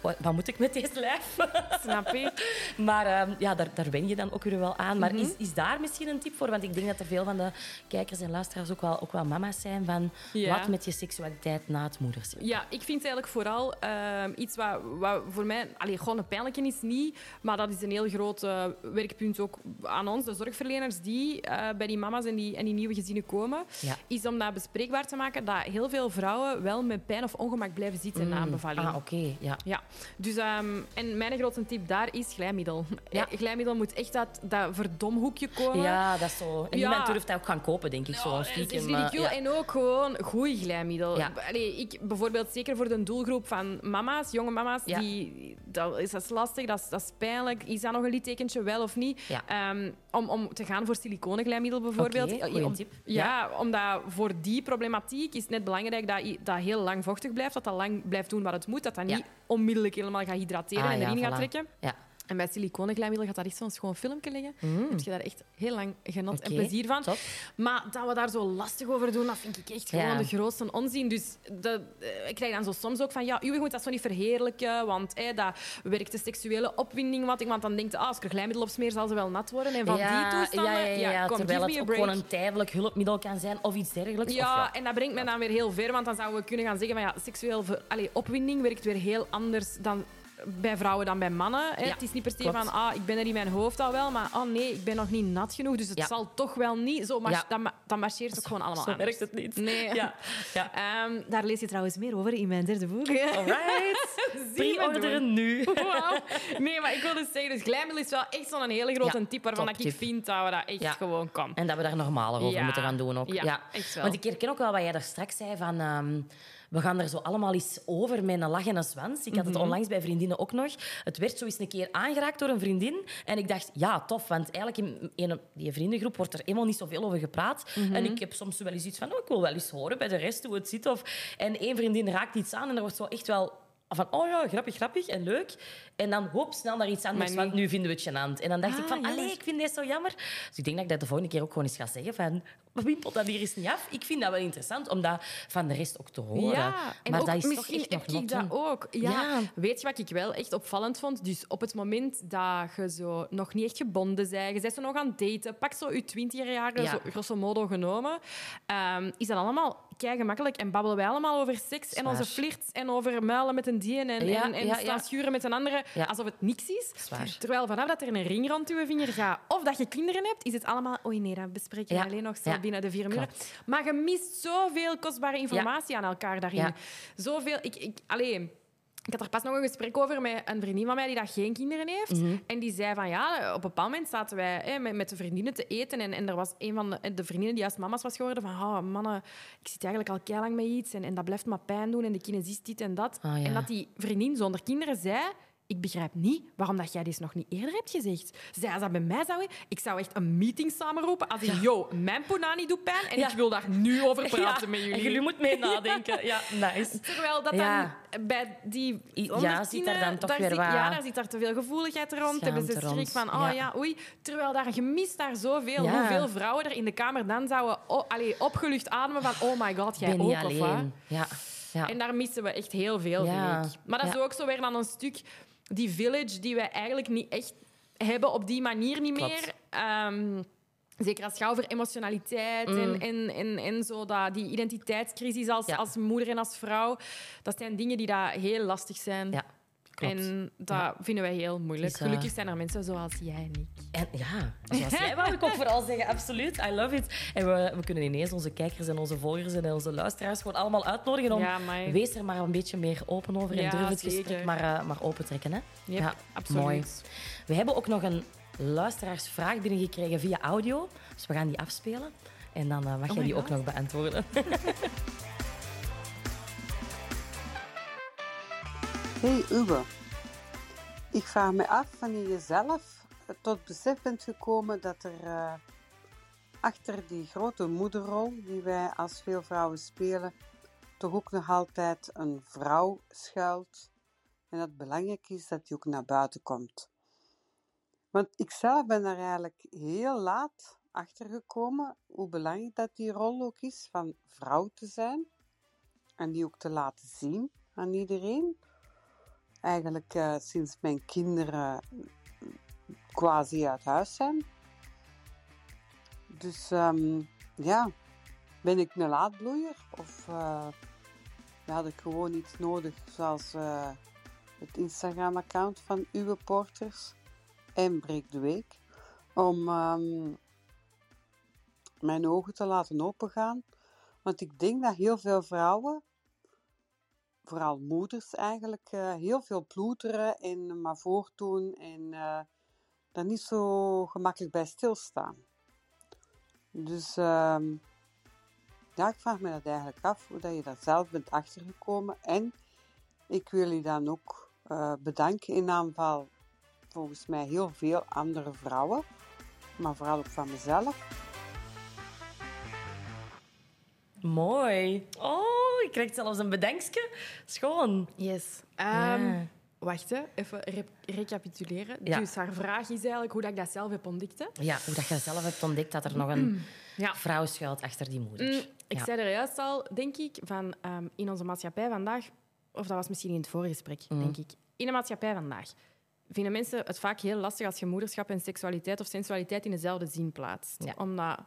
Wat, wat moet ik met deze lijf? Snap ik. Maar ehm, ja, daar, daar wen je dan ook weer wel aan. Maar is, is daar misschien een tip voor? Want ik denk dat er veel van de kijkers en luisteraars ook wel, ook wel mama's zijn van Ja. wat met je seksualiteit na het moederschap. Ja, ik vind eigenlijk vooral ehm, iets wat, wat voor mij allee, gewoon een pijnlijke is niet, maar dat is een heel groot eh, werkpunt ook aan ons, de zorgverleners die eh, bij die mama's en die, en die nieuwe gezinnen komen, Ja. is om dat bespreekbaar te maken dat heel veel vrouwen wel met pijn of ongemak blijven zitten na een bevalling. Ah, oké. Ja. Ja, dus, ehm, en mijn grootste tip daar is glijmiddel. Ja. Eh, Glijmiddel moet echt uit dat verdomhoekje komen. ja, dat is zo. En Ja. niemand durft dat ook gaan kopen, denk ik. zo Ja, het is ridicule. ja. En ook gewoon goed glijmiddel. Ja. Allee, ik, bijvoorbeeld zeker voor de doelgroep van mama's, jonge mama's, Ja. die, dat, is, dat is lastig, dat is, dat is pijnlijk. Is dat nog een littekentje, wel of niet? Ja. Ehm, om, om te gaan voor siliconenglijmiddel bijvoorbeeld. Oké, Eh, om- tip. Ja, omdat voor die problematiek is het net belangrijk dat dat heel lang vochtig blijft, dat dat lang blijft doen wat het moet, dat dat Ja. niet onmiddellijk helemaal gaat hydrateren Ah, en ja, erin gaat voilà. trekken. Ja. En bij siliconenglijmiddel gaat dat echt zo'n schoon filmpje liggen. Heb je daar echt heel lang genot en Mm. Plezier van. top. Maar dat we daar zo lastig over doen, dat vind ik echt gewoon de grootste onzin. Dus dat, eh, ik krijg dan zo soms ook van, ja, u moet dat zo niet verheerlijken, want dat werkt de seksuele opwinding wat. Want dan denkt, ah, als ik er glijmiddel op smeer, zal ze wel nat worden. En van die toestanden, ja, ja, ja, kom, terwijl het ook gewoon een tijdelijk hulpmiddel kan zijn of iets dergelijks. Ja, en dat brengt mij dan weer heel ver, want dan zouden we kunnen gaan zeggen van ja, seksueel opwinding werkt weer heel anders dan bij vrouwen dan bij mannen. Hè. Ja, het is niet per se van ah, ik ben er in mijn hoofd al wel, maar oh nee, ik ben nog niet nat genoeg, dus het Ja. zal toch wel niet. Zo Ja. dan, ma- dan marcheert het gewoon allemaal Zo anders. werkt het niet. Nee. Ja. ja. Ehm, daar lees je trouwens meer over in mijn derde boek. Alright. Pre-orderen nu. Wauw. Nee, maar ik wil dus zeggen, dus glijmiddel is wel echt zo'n hele grote tip waarvan dat ik vind dat we dat echt gewoon kan. En dat we daar normaler over moeten gaan doen ook. Ja, echt wel. Want ik herken ook wel wat jij daar straks zei van... ehm, we gaan er zo allemaal eens over met een lach en een zwans. Ik had Mhm. het onlangs bij vriendinnen ook nog. Het werd zo eens een keer aangeraakt door een vriendin. En ik dacht, ja, tof. Want eigenlijk in in die vriendengroep wordt er helemaal niet zoveel over gepraat. Mhm. En ik heb soms wel eens iets van... Oh, ik wil wel eens horen bij de rest hoe het zit. Of... En één vriendin raakt iets aan en er wordt zo echt wel... Van, oh ja, grappig, grappig en leuk. En dan hoop snel naar iets anders, want nu vinden we het gênant. En dan dacht Ah, ik van, jammer. allee, ik vind dit zo jammer. Dus ik denk dat ik dat de volgende keer ook gewoon eens ga zeggen van... Wimpelt dat hier eens niet af? Ik vind dat wel interessant om dat van de rest ook te horen. Ja, en maar ook, dat is toch misschien echt nog heb ik not dat ook. Ja. Ja. Weet je wat ik wel echt opvallend vond? Dus op het moment dat je zo nog niet echt gebonden bent, je bent zo nog aan het daten, pak zo je twintiger jaren, Ja. zo grosso modo genomen, ehm, is dat allemaal kei gemakkelijk en babbelen wij allemaal over seks en onze flirts en over muilen met een die en, Ja, en, en staan schuren met een andere, Ja. alsof het niks is. Zwaar. Terwijl vanaf dat er een ring rond je vinger gaat of dat je kinderen hebt, is het allemaal, oei nee, dat bespreken we Ja. alleen nog zo binnen de vier muren. Klopt. Maar je mist zoveel kostbare informatie aan elkaar daarin. Zoveel... Ik, ik, allee, ik had er pas nog een gesprek over met een vriendin van mij die dat geen kinderen heeft. Mhm. En die zei van ja, op een bepaald moment zaten wij hè, met, met de vriendinnen te eten. En, en er was een van de, de vriendinnen die juist mama's was geworden van oh, mannen, ik zit eigenlijk al kei lang met iets en, en dat blijft maar pijn doen en de kinesies dit en dat. Ah, ja. En dat die vriendin zonder kinderen zei... Ik begrijp niet waarom dat jij dit nog niet eerder hebt gezegd. Ze zei, als dat bij mij zou... Ik zou echt een meeting samenroepen als in, yo, mijn punani doet pijn en Ja. ik wil daar nu over praten Ja, met En jullie. jullie moet mee nadenken. Ja, nice. Terwijl dat dan bij die ja, zit daar dan toch daar weer zit- wat Ja, daar zit daar te veel gevoeligheid rond. Hebben ze schrik rond. van, oh ja. Oei. Terwijl daar, je mist daar zoveel. Hoeveel vrouwen er in de kamer dan zouden oh, allee, opgelucht ademen van, oh my god, jij ben ook, of wat? Ja. Ja. En daar missen we echt heel veel, Ja. vind ik. Maar dat is ook zo weer dan een stuk... Die village die wij eigenlijk niet echt hebben op die manier niet Klopt. meer. Ehm, zeker als het gaat over emotionaliteit en, en, en, en zo dat, die identiteitscrisis als, Mm. Ja. als moeder en als vrouw. Dat zijn dingen die daar heel lastig zijn. Ja, klopt. En dat vinden wij heel moeilijk. Is, eh, Gelukkig zijn er mensen zoals jij en ik. En ja, zoals jij wou ik ook vooral zeggen, absoluut. I love it. En we, we kunnen ineens onze kijkers en onze volgers en onze luisteraars gewoon allemaal uitnodigen om... Ja, maar- Wees er maar een beetje meer open over en Ja, durf het zeker. gesprek maar, eh, maar open trekken. Hè? Yep, ja, absoluut. Mooi. We hebben ook nog een luisteraarsvraag binnengekregen via audio. Dus we gaan die afspelen. En dan eh, mag Oh jij die ook nog beantwoorden. Hey Uwe, ik vraag me af wanneer je zelf tot besef bent gekomen dat er eh, achter die grote moederrol die wij als veel vrouwen spelen, toch ook nog altijd een vrouw schuilt en dat het belangrijk is dat die ook naar buiten komt. Want ik zelf ben er eigenlijk heel laat achter gekomen hoe belangrijk dat die rol ook is van vrouw te zijn en die ook te laten zien aan iedereen eigenlijk eh, sinds mijn kinderen quasi uit huis zijn. Dus ehm, ja, ben ik een laadbloeier of eh, had ik gewoon iets nodig zoals eh, het Instagram-account van uw porters en Breek de Week om ehm, mijn ogen te laten opengaan. Want ik denk dat heel veel vrouwen vooral moeders eigenlijk, eh, heel veel ploeteren en maar voortdoen en eh daar niet zo gemakkelijk bij stilstaan. Dus ehm, ja, ik vraag me dat eigenlijk af, hoe dat je daar zelf bent achtergekomen. En ik wil jullie dan ook eh, bedanken in naam van volgens mij heel veel andere vrouwen, maar vooral ook van mezelf. Mooi. Oh, je krijgt zelfs een bedankje. Schoon. Yes. Ja. Ehm, Wacht, hè. even recapituleren. Ja. Dus haar vraag is eigenlijk hoe dat ik dat zelf heb ontdekt. Hè. Ja, hoe dat je zelf hebt ontdekt dat er nog een Ja. vrouw schuilt achter die moeder. Mm, ik Ja. zei er juist al, denk ik, van ehm, in onze maatschappij vandaag, of dat was misschien in het vorige gesprek, Mm. denk ik. In de maatschappij vandaag vinden mensen het vaak heel lastig als je moederschap en seksualiteit of sensualiteit in dezelfde zin plaatst. Omdat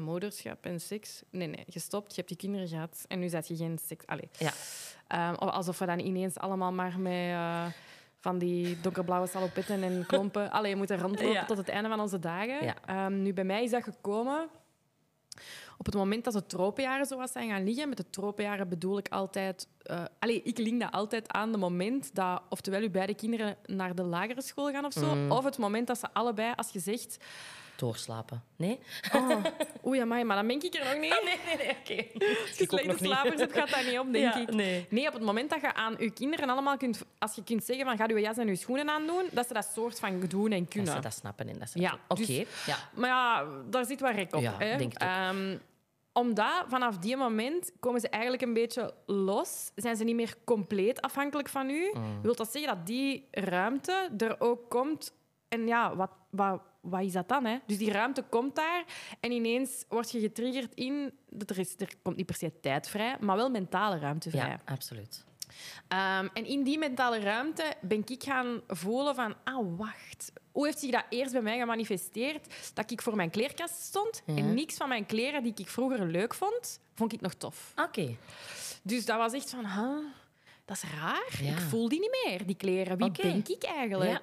moederschap en seks, nee, nee, gestopt, je hebt die kinderen gehad en nu zet je geen seks. Allee. Ja. Ehm, of alsof we dan ineens allemaal maar met eh, van die donkerblauwe salopetten en klompen allee, moeten rondlopen Ja. tot het einde van onze dagen. Ja. Ehm, nu, bij mij is dat gekomen op het moment dat de tropenjaren zo zijn gaan liggen. Met de tropenjaren bedoel ik altijd... allee, ik link dat altijd aan het moment dat oftewel uw beide kinderen naar de lagere school gaan of zo, Mm. of het moment dat ze allebei, als je zegt... Doorslapen. Nee? Oh, oei, amai, maar dan ben ik er nog niet. Nee, nee, nee, oké. Als je slechte slapers hebt, gaat dat niet op, denk Ja, ik. nee. Nee, op het moment dat je aan je kinderen allemaal kunt... Als je kunt zeggen van ga je jas en je schoenen aandoen, dat ze dat soort van doen en Dat kunnen. ze dat snappen en dat ze... Ja, Oké, dus- ja. Maar ja, daar zit wat rek op. Ja, hè. denk ook. Ehm, omdat vanaf die moment komen ze eigenlijk een beetje los. Zijn ze niet meer compleet afhankelijk van u. Mm. Wil dat zeggen dat die ruimte er ook komt? En ja, wat, wat, wat is dat dan? Hè? Dus die ruimte komt daar en ineens word je getriggerd in... dat Er, is, er komt niet per se tijd vrij, maar wel mentale ruimte vrij. Ja, absoluut. Ehm, en in die mentale ruimte ben ik gaan voelen van... Ah, wacht. Hoe heeft zich dat eerst bij mij gemanifesteerd? Dat ik voor mijn kleerkast stond Ja. en niks van mijn kleren die ik vroeger leuk vond, vond ik nog tof. Oké. Dus dat was echt van... Huh, dat is raar. Ja. Ik voel die niet meer, die kleren. Wie ben ik eigenlijk? Ja.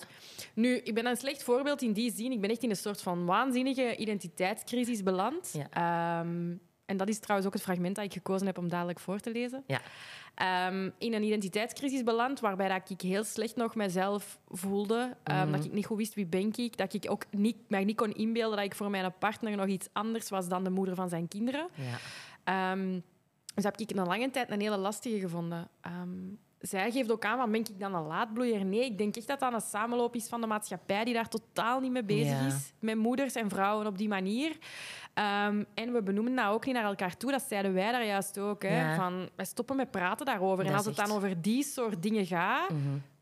Nu, ik ben een slecht voorbeeld in die zin. Ik ben echt in een soort van waanzinnige identiteitscrisis beland. Ja. Ehm, en dat is trouwens ook het fragment dat ik gekozen heb om dadelijk voor te lezen Ja. ehm, in een identiteitscrisis beland, waarbij dat ik heel slecht nog mezelf voelde. Mhm. Dat ik niet goed wist wie ben ik. Dat ik ook niet, mij niet kon inbeelden dat ik voor mijn partner nog iets anders was dan de moeder van zijn kinderen. Ja. Dus heb ik een lange tijd een hele lastige gevonden. Ehm, zij geeft ook aan, van, ben ik dan een laadbloeier? Nee, ik denk echt dat dat een samenloop is van de maatschappij die daar totaal niet mee bezig Ja. is. Met moeders en vrouwen op die manier. Ehm, en we benoemen dat ook niet naar elkaar toe. Dat zeiden wij daar juist ook. Hè, Ja. van, wij stoppen met praten daarover. en als het dan over die soort dingen gaat, Mhm.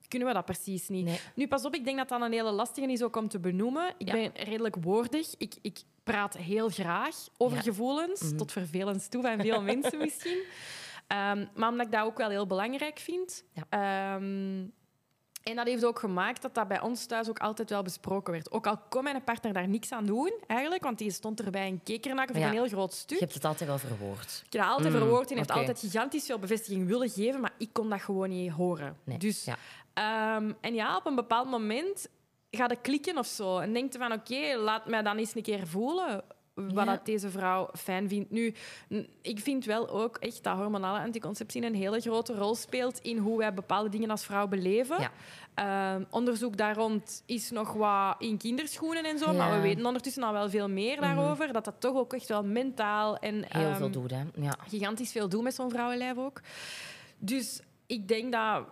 Kunnen we dat precies niet. Nee. Nu, pas op, ik denk dat dat een hele lastige is ook om te benoemen. Ik Ja. ben redelijk woordig. Ik, ik praat heel graag over Ja. gevoelens, Mhm. tot vervelend toe van veel mensen misschien. Ehm, maar omdat ik dat ook wel heel belangrijk vind. Ja. Ehm, en dat heeft ook gemaakt dat dat bij ons thuis ook altijd wel besproken werd. Ook al kon mijn partner daar niks aan doen, eigenlijk, want die stond erbij een kekernakker voor Ja. een heel groot Je stuk. hebt het altijd wel verwoord. Ik heb dat altijd Mm, verwoord en heeft altijd gigantisch veel bevestiging willen geven, maar ik kon dat gewoon niet horen. Nee. Dus, Ja. Ehm, en ja, op een bepaald moment gaat het klikken of zo. En denkt je van, oké, laat mij dan eens een keer voelen wat Ja. dat deze vrouw fijn vindt. Nu, ik vind wel ook echt dat hormonale anticonceptie een hele grote rol speelt in hoe wij bepaalde dingen als vrouw beleven. Ja. Ehm, onderzoek daar rond is nog wat in kinderschoenen en zo, maar Ja. Mhm. we weten ondertussen al wel veel meer daarover. Dat dat toch ook echt wel mentaal en Heel ehm, veel doet, hè. Ja. gigantisch veel doen met zo'n vrouwenlijf ook. Dus ik denk dat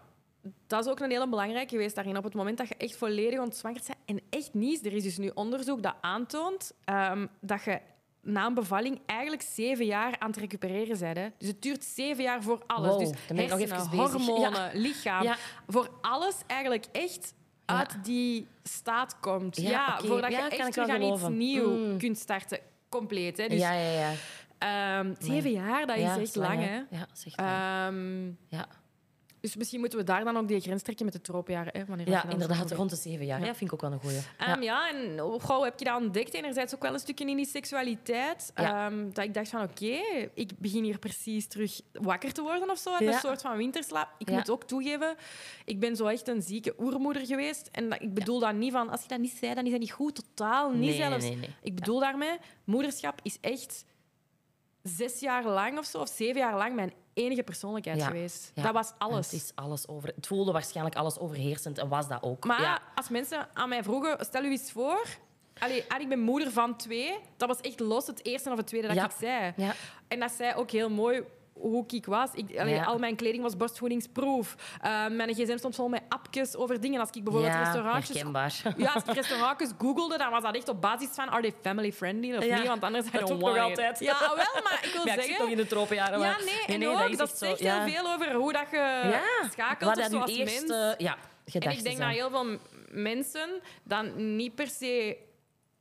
dat is ook een hele belangrijke geweest daarin. Op het moment dat je echt volledig ontzwangerd bent en echt niets. Er is dus nu onderzoek dat aantoont ehm, dat je na een bevalling eigenlijk zeven jaar aan het recupereren bent. Hè. Dus het duurt zeven jaar voor alles. Wow, dus hersenen, hormonen, lichaam. Ja. Voor alles eigenlijk echt Ja. uit die staat komt. Ja, voordat je echt terug aan iets nieuws Mm. kunt starten. Compleet. Hè. Dus ja, ja, ja. Ehm, zeven jaar, dat is echt lang, hè? Ja, dat is echt lang. Ehm, ja. Dus misschien moeten we daar dan ook die grens trekken met de tropenjaren. Hè, wanneer ja, inderdaad, rond de zeven jaar. Ja. Ja, vind ik ook wel een goeie. Ehm, ja. en oh, gauw heb je dat ontdekt. Enerzijds ook wel een stukje in die seksualiteit. Ja. Ehm, dat ik dacht van, oké, ik begin hier precies terug wakker te worden of zo. Uit een soort van winterslaap. Ik Ja. moet ook toegeven, ik ben zo echt een zieke oermoeder geweest. En dat, ik bedoel dat niet van, als je dat niet zei, dan is dat niet goed. Totaal niet Nee, zelfs. nee, nee, nee. Ik bedoel daarmee, moederschap is echt zes jaar lang of zo, of zeven jaar lang mijn enige persoonlijkheid Ja. geweest. Ja. Dat was En alles. Het is alles over. Het voelde waarschijnlijk alles overheersend en was dat ook. Maar als mensen aan mij vroegen, stel u eens voor... Allee, ik ben moeder van twee. Dat was echt los het eerste of het tweede dat ik zei. En dat zei ook heel mooi hoe ik was. Ik, allee, Ja. Al mijn kleding was borstvoedingsproof. Uh, mijn gsm stond vol met appjes over dingen. Als ik bijvoorbeeld ja, restaurantjes... Ja, als ik restaurantjes googelde, dan was dat echt op basis van are they family friendly of Ja. niet? Want anders Dat don't ook nog altijd. Ja, wel, maar ik wil Ja, ik zeggen... zit nog in de tropenjaren. Ja, maar- nee, nee, ook, dat echt zo, zegt ja. heel veel over hoe dat je Ja, schakelt wat of dat zo nu als eerst, mens. eh, ja, En ik denk dat heel veel mensen dan niet per se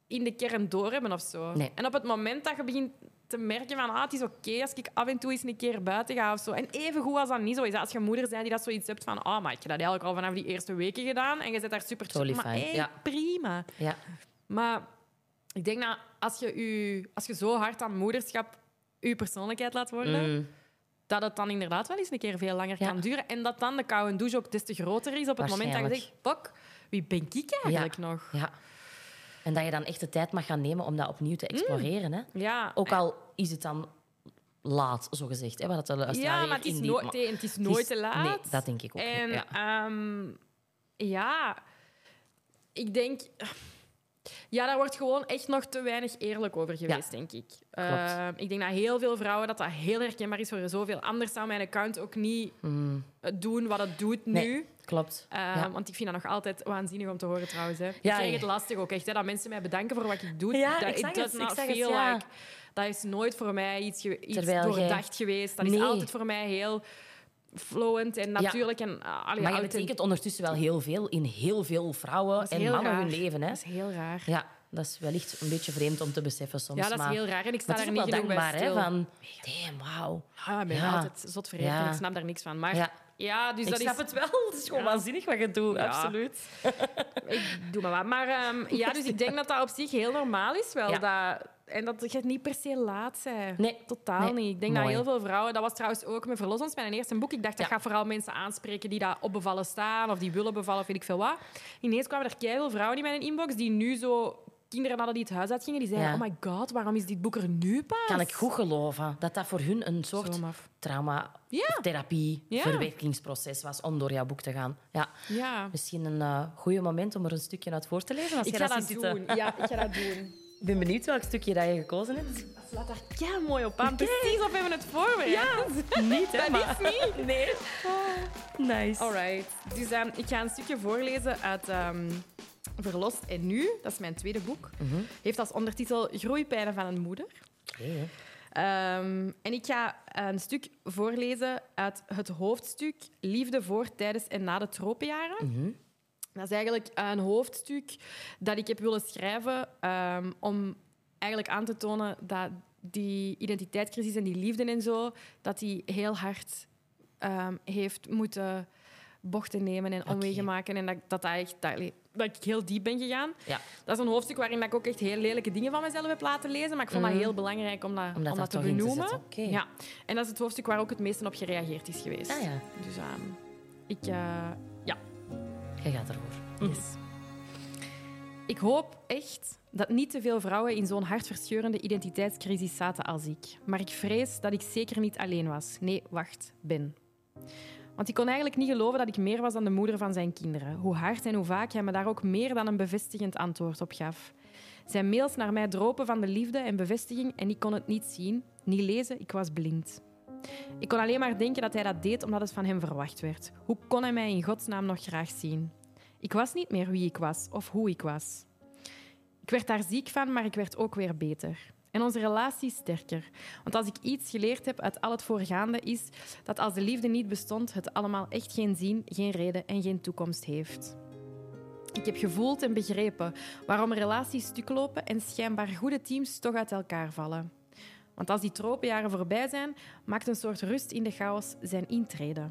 in de kern doorhebben of zo. Nee. En op het moment dat je begint te merken van ah, het is oké als ik af en toe eens een keer buiten ga of zo. En even goed als dat niet zo is. Als je moeder bent die dat zoiets hebt van ah, maar ik heb dat eigenlijk al vanaf die eerste weken gedaan en je zit daar super Totally Maar fine, hey, ja. prima. Ja. Maar ik denk dat als je, je, als je zo hard aan moederschap je persoonlijkheid laat worden, Mm, dat het dan inderdaad wel eens een keer veel langer Ja. kan duren. En dat dan de koude douche ook des te groter is op het moment dat je zegt, fuck, wie ben ik eigenlijk nog? ja. En dat je dan echt de tijd mag gaan nemen om dat opnieuw te exploreren. Hè? Ja, Ook al is het dan laat, zo gezegd. Hè? Wat de luisteraar ja maar het is, nooit, maar- nee, het is nooit te laat. Nee, dat denk ik ook. niet, En ja. ehm, ja, ik denk... Ja, daar wordt gewoon echt nog te weinig eerlijk over geweest, denk ik. Ehm, ik denk dat heel veel vrouwen dat dat heel herkenbaar is voor zoveel. Anders zou mijn account ook niet eh, doen wat het doet nu. Mm. Nee, klopt. Ehm, ja. Want ik vind dat nog altijd waanzinnig om te horen trouwens. Hè. Ik Ja, krijg ja. het lastig ook echt, hè, dat mensen mij bedanken voor wat ik doe. Ja, dat, ik het, ik het, feel ja. like- Dat is nooit voor mij iets, iets jij- doordacht geweest. Dat is altijd voor mij heel flowend en natuurlijk. En, uh, allee, Maar je betekent ondertussen wel heel veel in heel veel vrouwen en mannen raar. hun leven. Hè? Dat is heel raar. Ja, dat is wellicht een beetje vreemd om te beseffen soms. Ja, dat is heel raar. En ik sta daar niet wel genoeg bij dankbaar, hè? Van, damn, wauw. Ja, ik ben Ja. altijd zot. Ja. Ik snap daar niks van. Maar Ja. ja, dus Ik dat snap is... het wel. Het is gewoon waanzinnig wat je doet. Absoluut. Ik doe maar wat. Maar ehm, ja, dus ik denk dat dat op zich heel normaal is wel. Dat, en dat je niet per se laat bent. Nee. Totaal Nee. niet. Ik denk Mooi. dat heel veel vrouwen... Dat was trouwens ook met Verlos ons, mijn eerste boek. Ik dacht, dat Ja. gaat vooral mensen aanspreken die daar op bevallen staan of die willen bevallen of weet ik veel wat. Ineens kwamen er keiveel vrouwen in mijn inbox die nu zo kinderen hadden die het huis uitgingen. Die zeiden, Ja. oh my god, waarom is dit boek er nu pas? Kan ik goed geloven dat dat voor hun een soort Zo maf. trauma, Ja. verwerkingsproces was om door jouw boek te gaan. Ja. Ja. Misschien een uh, goed moment om er een stukje uit voor te lezen. Als Ik ga dat doen. zitten. Ja, ik ga dat doen. Ik ben benieuwd welk stukje dat je gekozen hebt. Dat slaat daar kei mooi op aan. Precies of we hebben het voorbereid. Niet, hè? Dat maar... is niet. Nee. Nice. Alright. Dus ehm, ik ga een stukje voorlezen uit ehm, Verlost en Nu. Dat is mijn tweede boek. Mhm. Heeft als ondertitel Groeipijnen van een moeder. Ehm, en ik ga een stuk voorlezen uit het hoofdstuk Liefde voor, tijdens en na de tropenjaren. Mhm. Dat is eigenlijk een hoofdstuk dat ik heb willen schrijven ehm, om eigenlijk aan te tonen dat die identiteitscrisis en die liefde en zo, dat die heel hard ehm, heeft moeten bochten nemen en omwegen maken. En dat, dat, dat, echt, dat, dat ik heel diep ben gegaan. Ja. Dat is een hoofdstuk waarin ik ook echt heel lelijke dingen van mezelf heb laten lezen. Maar ik vond dat Mhm. heel belangrijk om dat, Om dat om daar dat te benoemen. Ja. En dat is het hoofdstuk waar ook het meeste op gereageerd is geweest. Ah ja, Dus ehm, ik... eh, je gaat ervoor. Yes. Ik hoop echt dat niet te veel vrouwen in zo'n hartverscheurende identiteitscrisis zaten als ik. Maar ik vrees dat ik zeker niet alleen was. Nee, wacht, ben. Want ik kon eigenlijk niet geloven dat ik meer was dan de moeder van zijn kinderen. Hoe hard en hoe vaak hij me daar ook meer dan een bevestigend antwoord op gaf. Zijn mails naar mij dropen van de liefde en bevestiging en ik kon het niet zien, niet lezen, ik was blind. Ik kon alleen maar denken dat hij dat deed omdat het van hem verwacht werd. Hoe kon hij mij in godsnaam nog graag zien? Ik was niet meer wie ik was of hoe ik was. Ik werd daar ziek van, maar ik werd ook weer beter. En onze relatie sterker. Want als ik iets geleerd heb uit al het voorgaande, is dat als de liefde niet bestond, het allemaal echt geen zin, geen reden en geen toekomst heeft. Ik heb gevoeld en begrepen waarom relaties stuk lopen en schijnbaar goede teams toch uit elkaar vallen. Want als die tropenjaren voorbij zijn, maakt een soort rust in de chaos zijn intrede.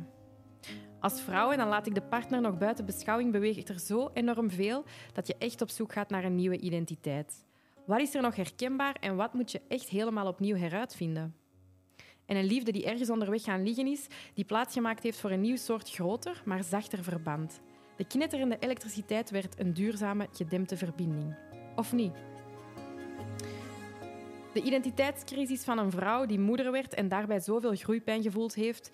Als vrouw, en dan laat ik de partner nog buiten beschouwing, beweegt er zo enorm veel dat je echt op zoek gaat naar een nieuwe identiteit. Wat is er nog herkenbaar en wat moet je echt helemaal opnieuw heruitvinden? En een liefde die ergens onderweg gaan liggen is, die plaatsgemaakt heeft voor een nieuw soort groter, maar zachter verband. De knetterende elektriciteit werd een duurzame, gedempte verbinding. Of niet? De identiteitscrisis van een vrouw die moeder werd en daarbij zoveel groeipijn gevoeld heeft,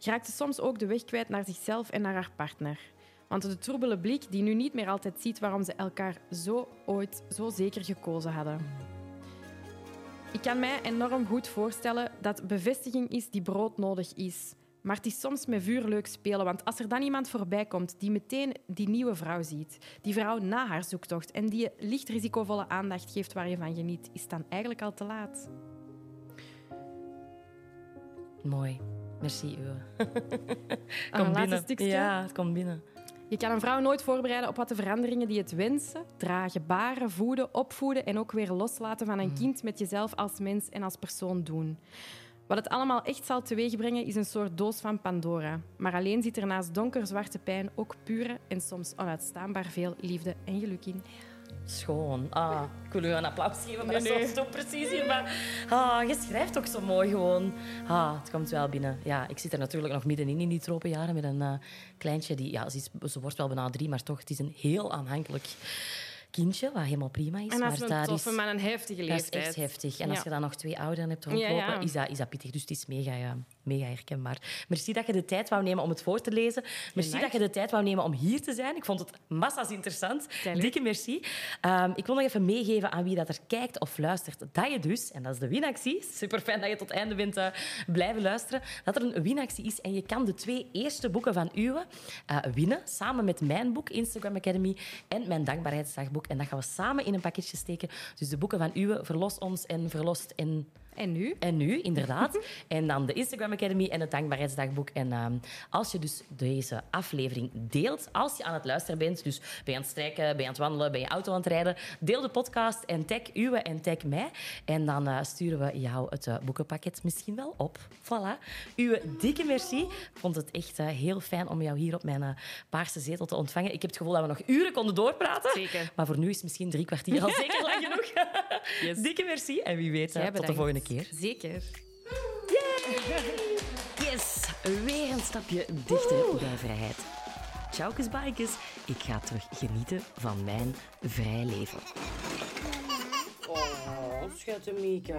raakte soms ook de weg kwijt naar zichzelf en naar haar partner. Want de troebele blik die nu niet meer altijd ziet waarom ze elkaar zo ooit zo zeker gekozen hadden. Ik kan mij enorm goed voorstellen dat bevestiging is die broodnodig is. Maar het is soms met vuur leuk spelen, want als er dan iemand voorbij komt die meteen die nieuwe vrouw ziet, die vrouw na haar zoektocht en die je licht risicovolle aandacht geeft waar je van geniet, is het dan eigenlijk al te laat. Mooi. Merci, Uwe. Een laatste stukje. Ja, het komt binnen. Je kan een vrouw nooit voorbereiden op wat de veranderingen die het wensen, dragen, baren, voeden, opvoeden en ook weer loslaten van een kind met jezelf als mens en als persoon doen. Wat het allemaal echt zal teweegbrengen is een soort doos van Pandora. Maar alleen zit er naast donkerzwarte pijn ook pure en soms onuitstaanbaar veel liefde en geluk in. Schoon. Ah, ik wil u een applaus geven, maar Nee, dat nee. is zo precies hier. Maar ah, je schrijft ook zo mooi gewoon. Ah, het komt wel binnen. Ja, ik zit er natuurlijk nog middenin in die tropenjaren met een eh, kleintje. Die, ja, ze, is, ze wordt wel bijna drie, maar toch, het is een heel aanhankelijk kindje, wat helemaal prima is. En maar dat is een daar toffe, is, maar een heftige dat is leeftijd. echt heftig. En als Ja. je dan nog twee ouderen hebt Ja, rondlopen, ja. Is, dat, is dat pittig. Dus het is mega, ja, mega herkenbaar. Merci dat je de tijd wou nemen om het voor te lezen. Merci dat je de tijd wou nemen om hier te zijn. Ik vond het massa's interessant. Dikke merci. Ehm, ik wil nog even meegeven aan wie dat er kijkt of luistert, dat je dus, en dat is de winactie, super fijn dat je tot het einde bent eh, blijven luisteren, dat er een winactie is en je kan de twee eerste boeken van Uwe eh, winnen, samen met mijn boek, Instagram Academy, en mijn dankbaarheidsdagboek. En dat gaan we samen in een pakketje steken. Dus de boeken van Uwe, Verlos ons en Verlost en En nu? en nu, inderdaad. en dan de Instagram Academy en het Dankbaarheidsdagboek. En ehm, als je dus deze aflevering deelt, als je aan het luisteren bent, dus ben je aan het strijken, ben je aan het wandelen, ben je auto aan het rijden, deel de podcast en tag Uwe en tag mij. En dan eh, sturen we jou het eh, boekenpakket misschien wel op. Voilà. Uwe, dikke merci. Ik vond het echt eh, heel fijn om jou hier op mijn paarse zetel te ontvangen. Ik heb het gevoel dat we nog uren konden doorpraten. Zeker. Maar voor nu is misschien drie kwartier al zeker lang genoeg. Yes. Dikke merci. En wie weet, tot de volgende keer. Zeker. Yes, weer een stapje dichter bij vrijheid. Tjaukes bikes, ik ga terug genieten van mijn vrij leven. Oh, schatje Mieke.